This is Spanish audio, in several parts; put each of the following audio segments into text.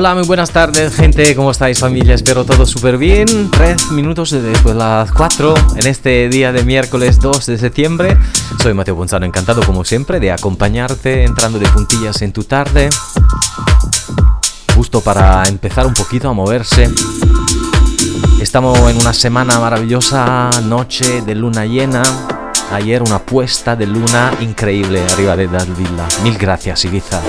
Hola, muy buenas tardes, gente. ¿Cómo estáis, familia? Espero todo súper bien. Tres minutos después de las cuatro en este día de miércoles 2 de septiembre. Soy Mateo Ponzano, encantado como siempre de acompañarte entrando de puntillas en tu tarde. Justo para empezar un poquito a moverse. Estamos en una semana maravillosa, noche de luna llena. Ayer una puesta de luna increíble arriba de Dalvilla. Mil gracias, Ibiza.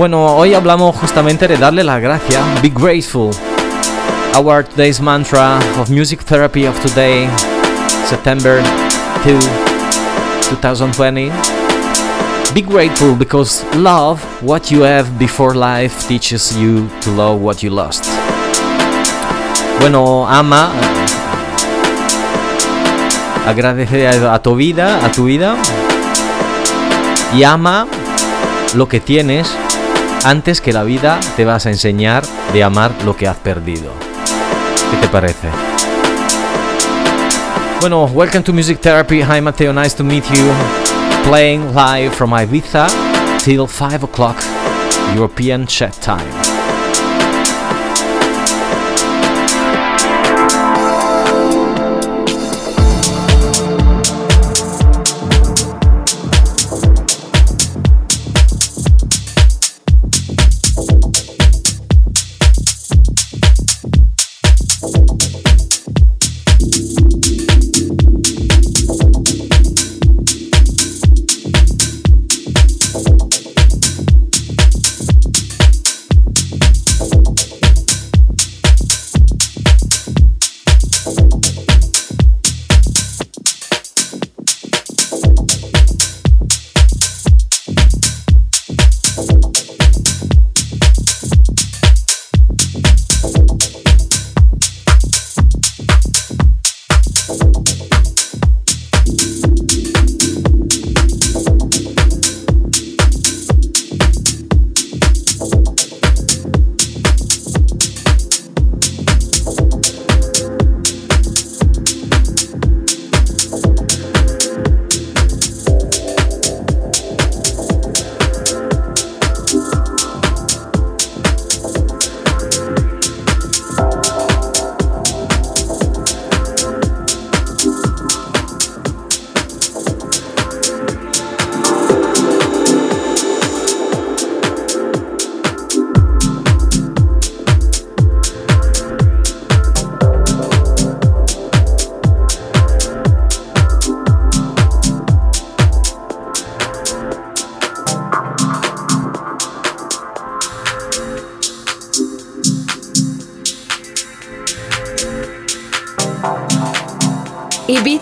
Bueno, hoy hablamos justamente de darle la gracia. Be grateful. Our today's mantra of music therapy of today, September 2, 2020. Be grateful because love what you have before life teaches you to love what you lost. Bueno, ama, agradece a tu vida, a tu vida y ama lo que tienes antes que la vida te vas a enseñar de amar lo que has perdido. ¿Qué te parece? Bueno, welcome to Music Therapy. Hi Mateo, nice to meet you. Playing live from Ibiza till 5 o'clock European chat time.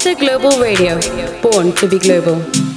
Global Radio, born to be global.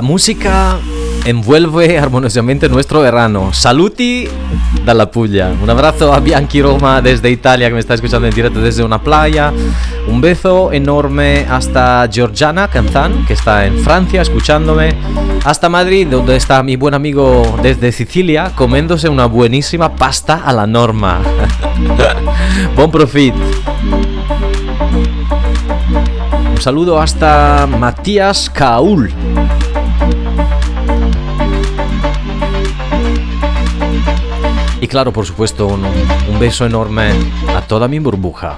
La música envuelve armoniosamente nuestro verano. Saluti dalla Puglia. Un abrazo a Bianchi Roma desde Italia que me está escuchando en directo desde una playa. Un beso enorme hasta Georgiana Canzán que está en Francia escuchándome. Hasta Madrid donde está mi buen amigo desde Sicilia comiéndose una buenísima pasta a la norma. Buen profit. Un saludo hasta Matías Caul claro, por supuesto, un, un beso enorme a toda mi burbuja.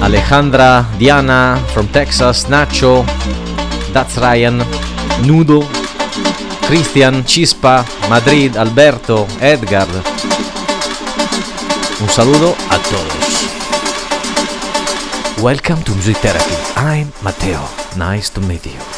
Alejandra, Diana, from Texas, Nacho, That's Ryan, Nudo, Cristian, Chispa, Madrid, Alberto, Edgar. Un saludo a todos. Welcome to Music Therapy. I'm Matteo. Nice to meet you.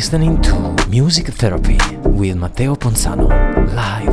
Listening to Music Therapy with Matteo Ponzano, live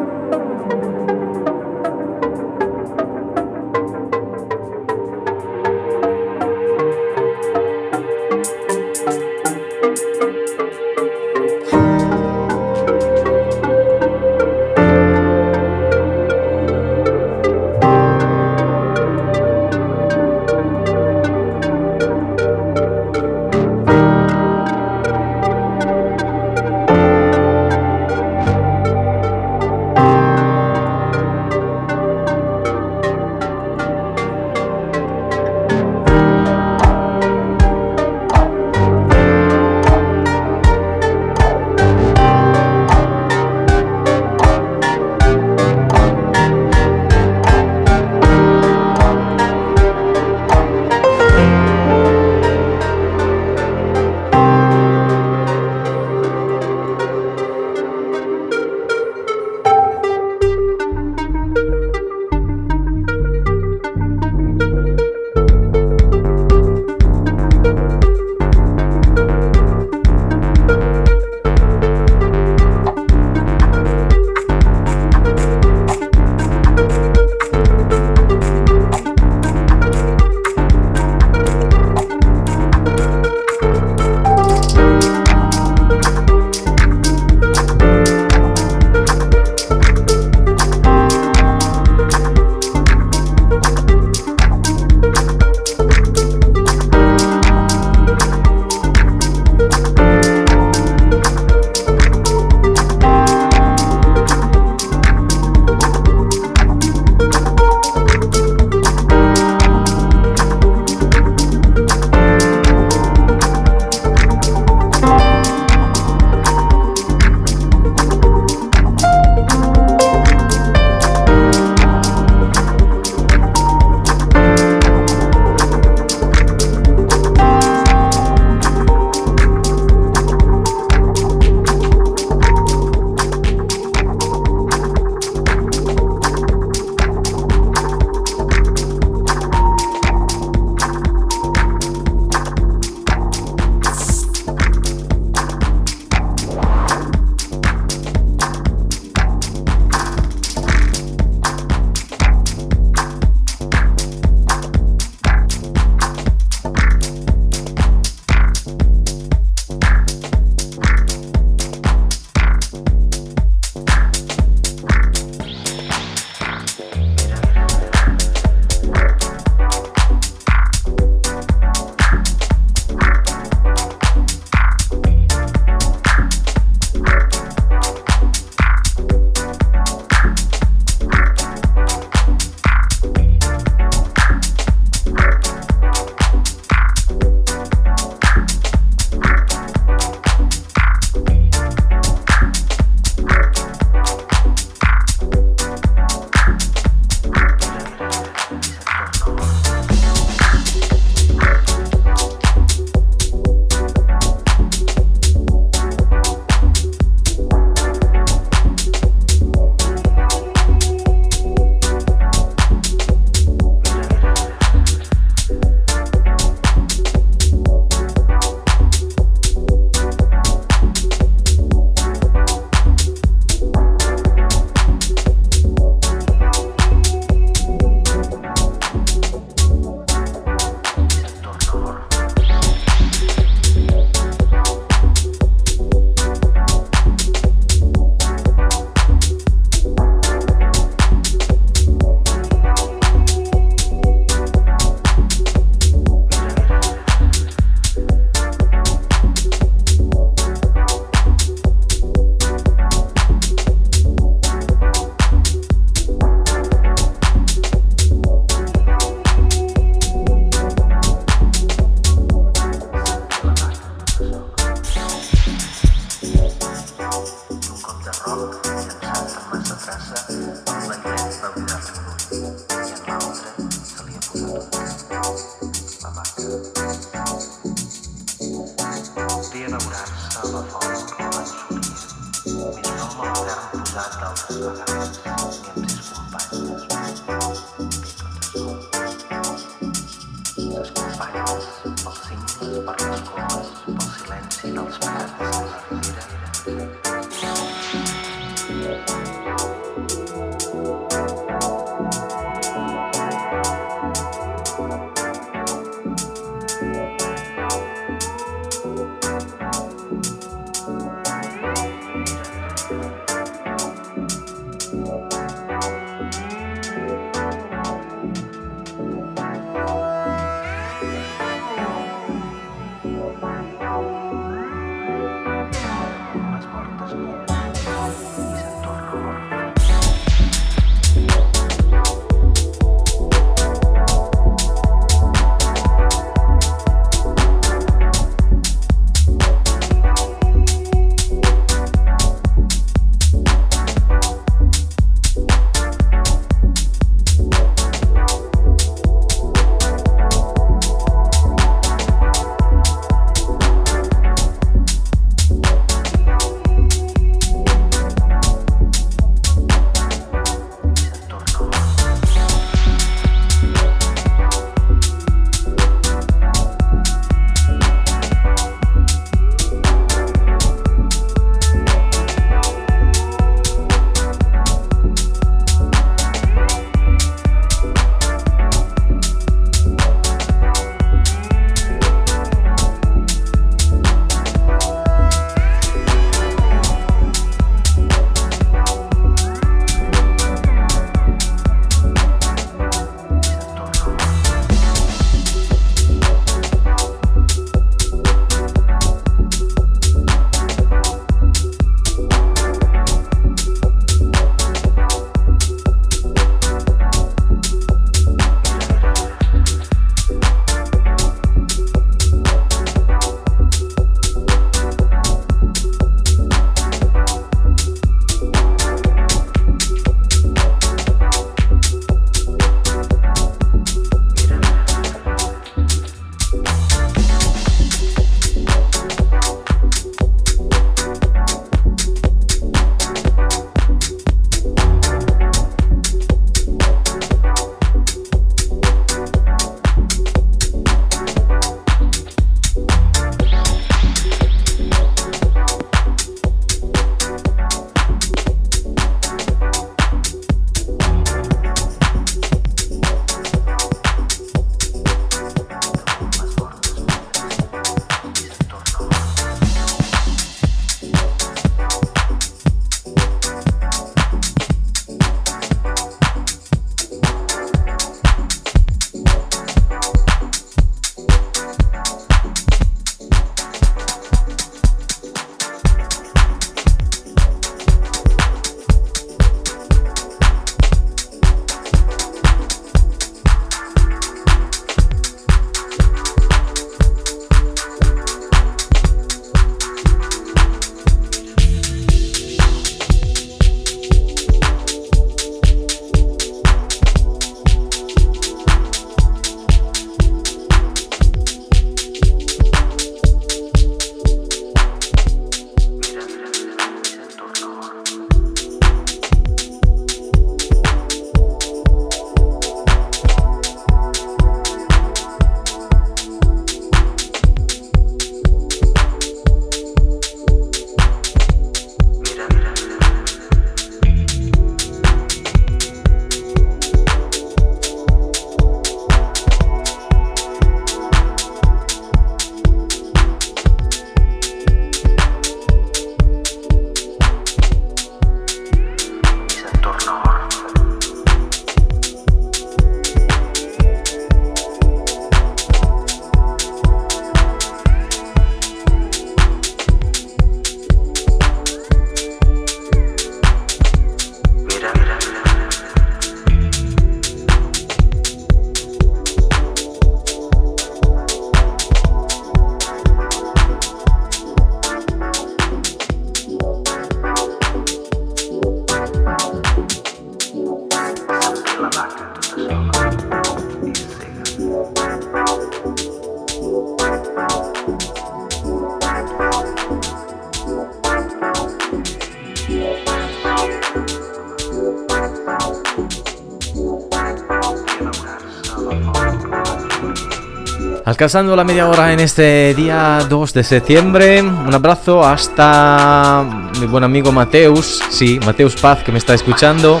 Alcanzando la media hora en este día 2 de septiembre. Un abrazo hasta mi buen amigo Mateus, sí, Mateus Paz que me está escuchando.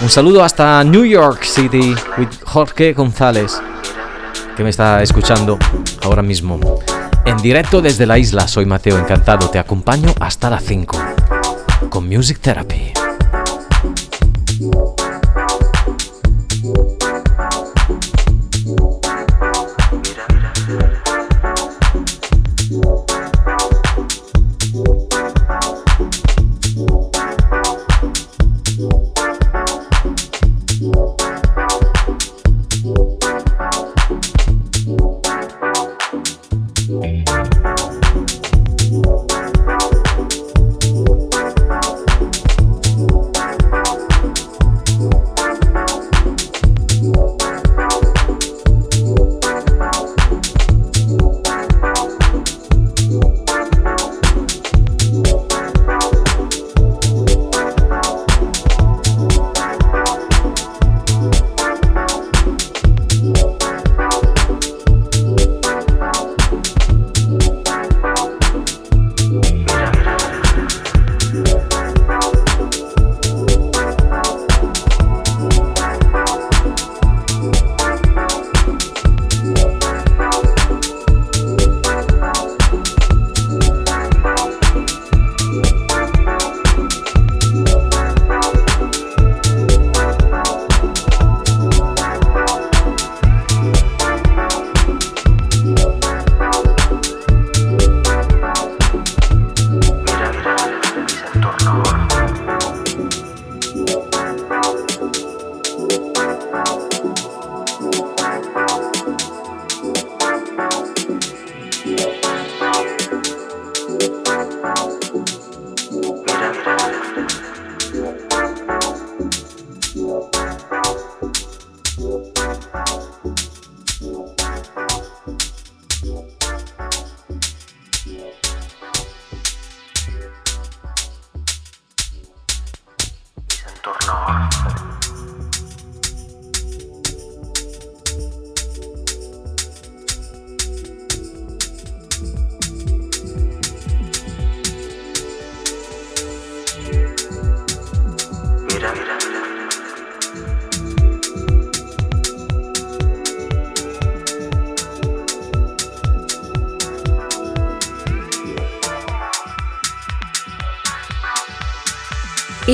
Un saludo hasta New York City with Jorge González que me está escuchando ahora mismo. En directo desde la isla, soy Mateo, encantado, te acompaño hasta las 5 con Music Therapy.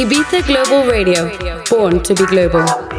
Ibiza Global Radio, born to be global.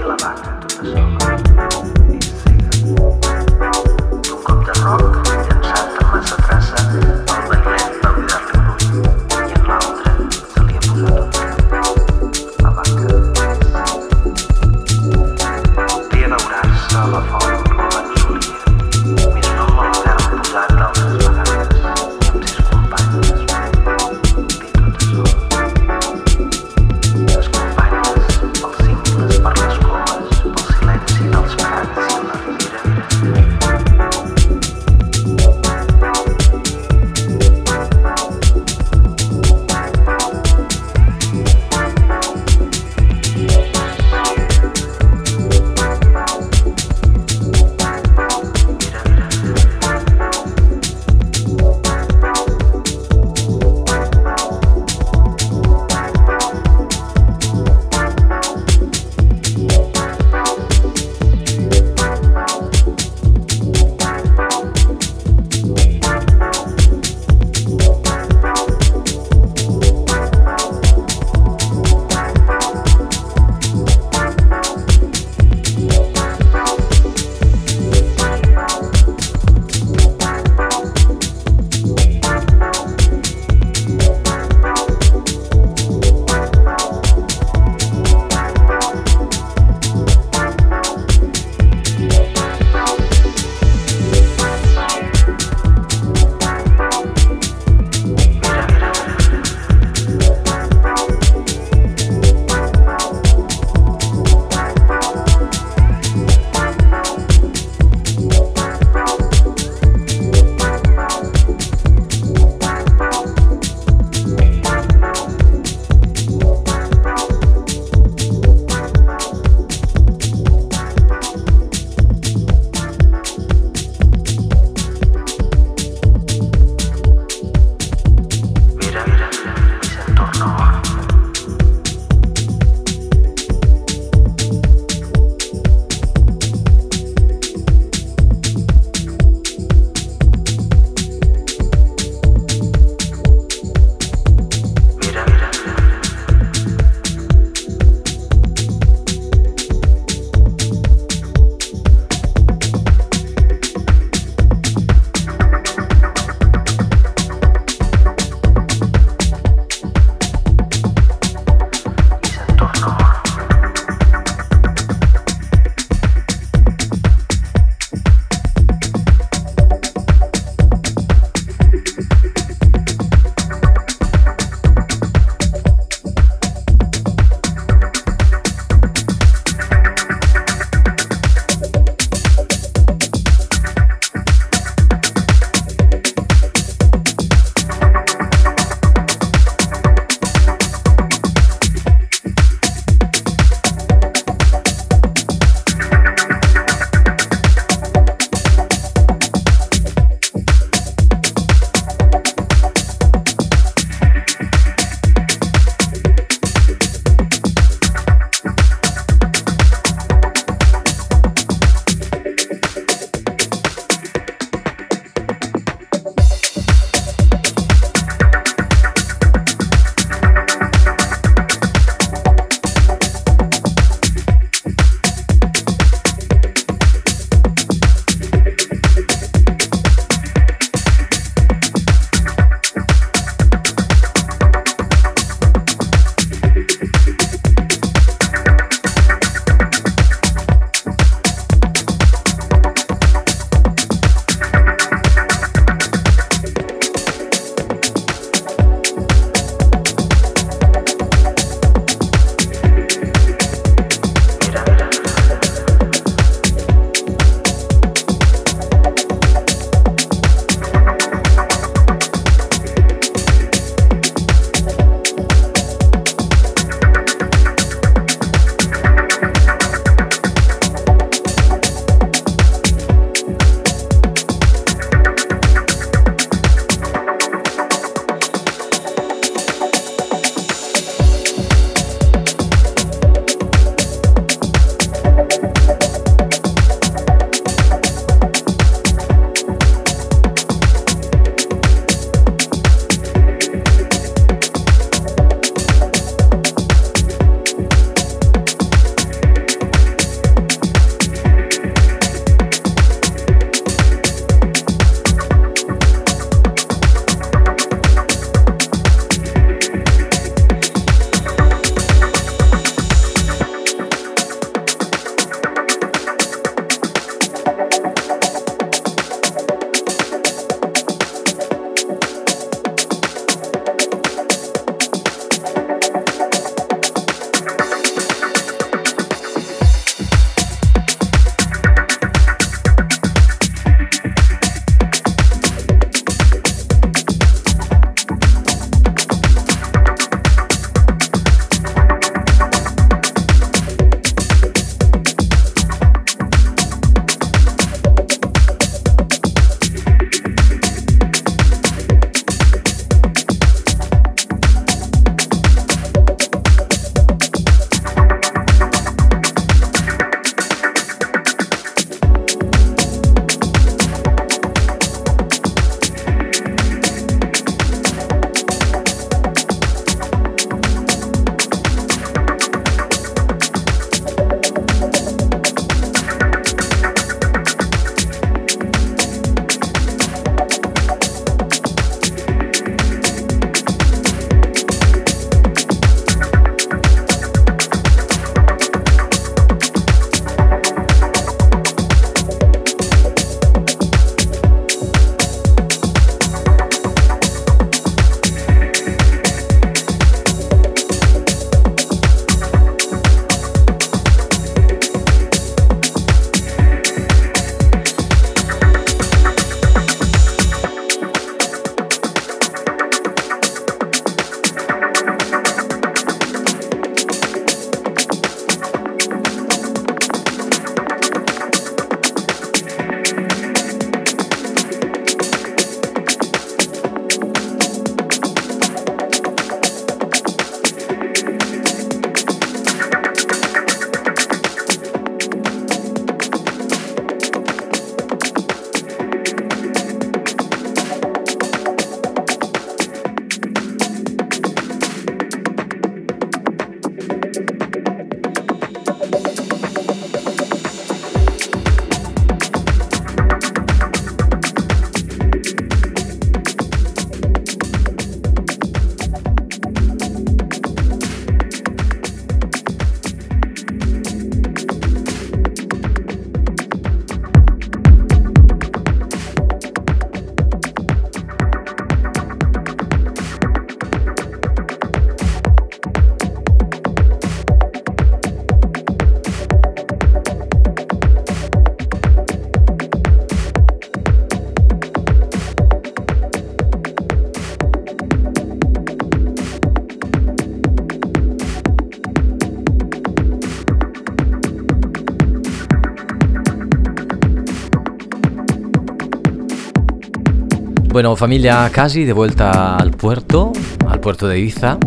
Bueno, familia, casi de vuelta al puerto, al puerto de Ibiza.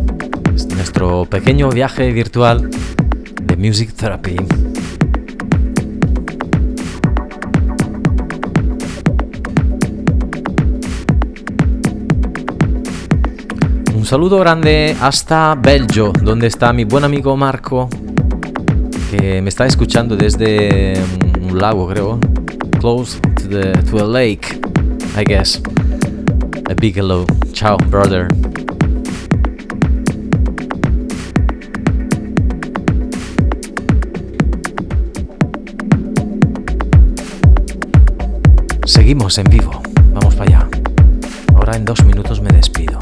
Es nuestro pequeño viaje virtual de Music Therapy. Un saludo grande hasta Belgio, donde está mi buen amigo Marco, que me está escuchando desde un lago, creo, close to, the, to a lake, I guess. A big hello. Ciao, brother. Seguimos en vivo. Vamos para allá. Ahora en dos minutos me despido.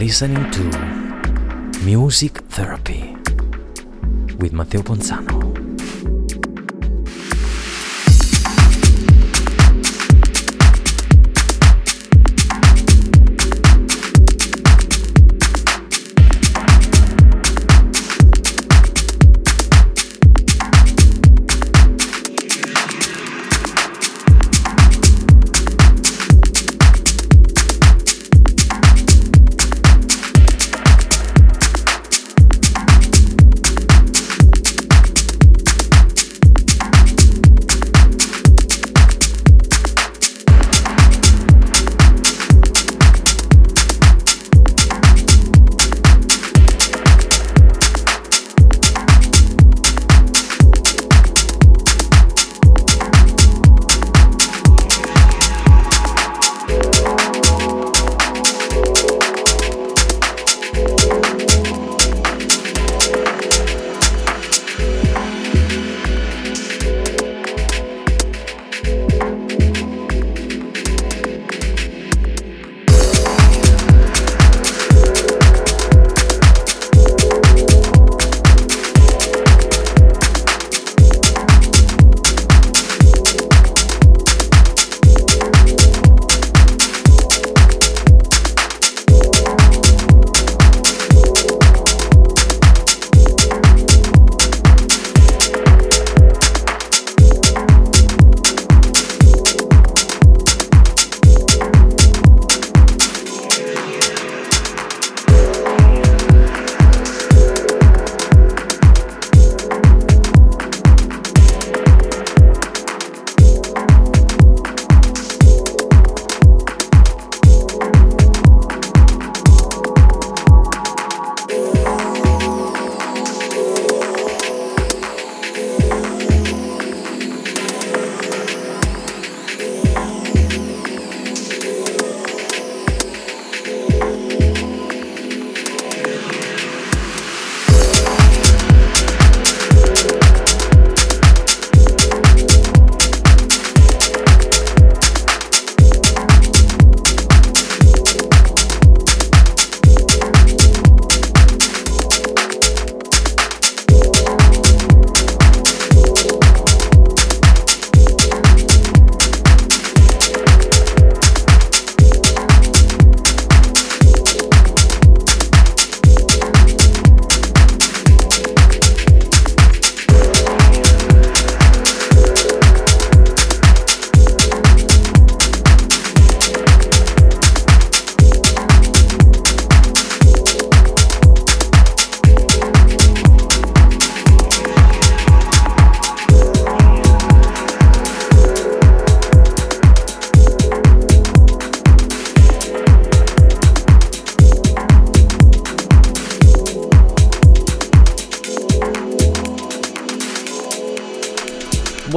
Listening to Music Therapy with Matteo Ponzano.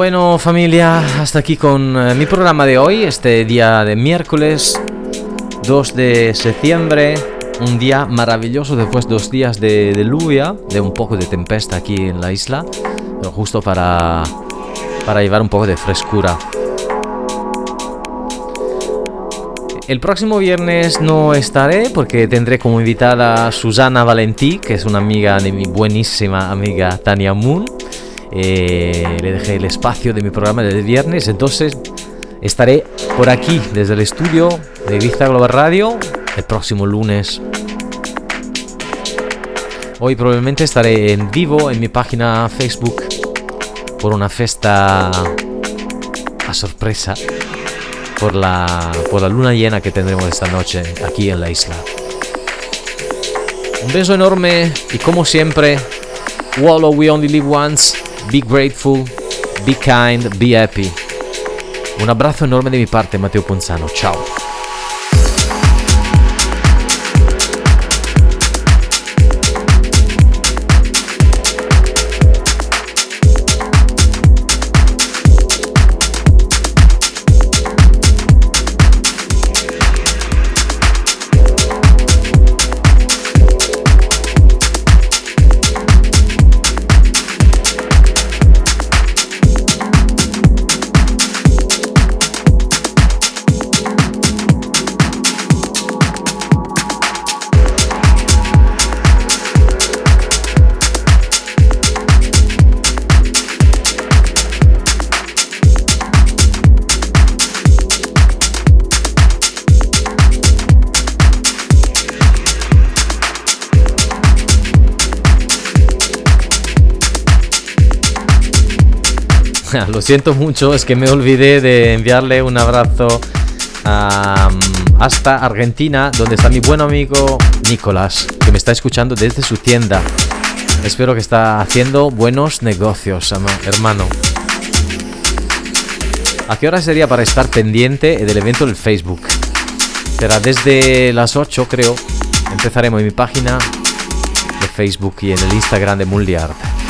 Bueno familia, hasta aquí con eh, mi programa de hoy, este día de miércoles 2 de septiembre, un día maravilloso después de dos días de, lluvia, de un poco de tempesta aquí en la isla, pero justo para, para llevar un poco de frescura. El próximo viernes no estaré porque tendré como invitada a Susana Valentí, que es una amiga de mi buenísima amiga Tania Moon. Eh, le dejé el espacio de mi programa de viernes, entonces estaré por aquí desde el estudio de Vista Global Radio el próximo lunes. Hoy probablemente estaré en vivo en mi página Facebook por una fiesta a sorpresa por la, por la luna llena que tendremos esta noche aquí en la isla. Un beso enorme y como siempre, Wallow We Only Live Once, be grateful, be kind, be happy. Un abrazo enorme de mi parte, Mateo Ponzano. Chao. Siento mucho, es que me olvidé de enviarle un abrazo hasta Argentina, donde está mi buen amigo Nicolás, que me está escuchando desde su tienda. Espero que está haciendo buenos negocios, hermano. ¿A qué hora sería para estar pendiente del evento del Facebook? Será desde las 8, creo. Empezaremos en mi página de Facebook y en el Instagram de Mulliard.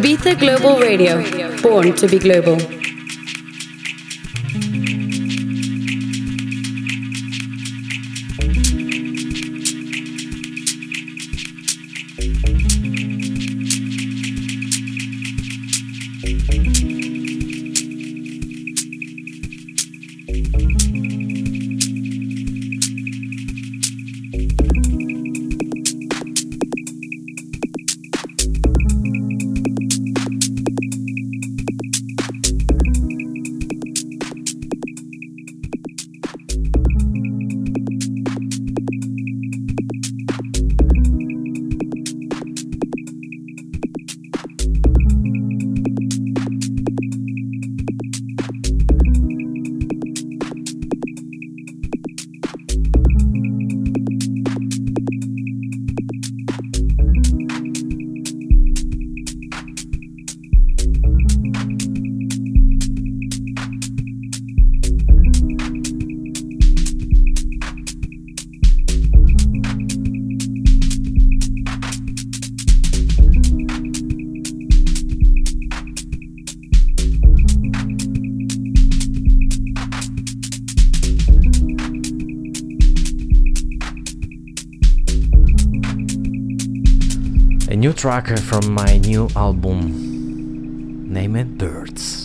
Ibiza Global Radio, born to be global. Track from my new album. Name it Birds.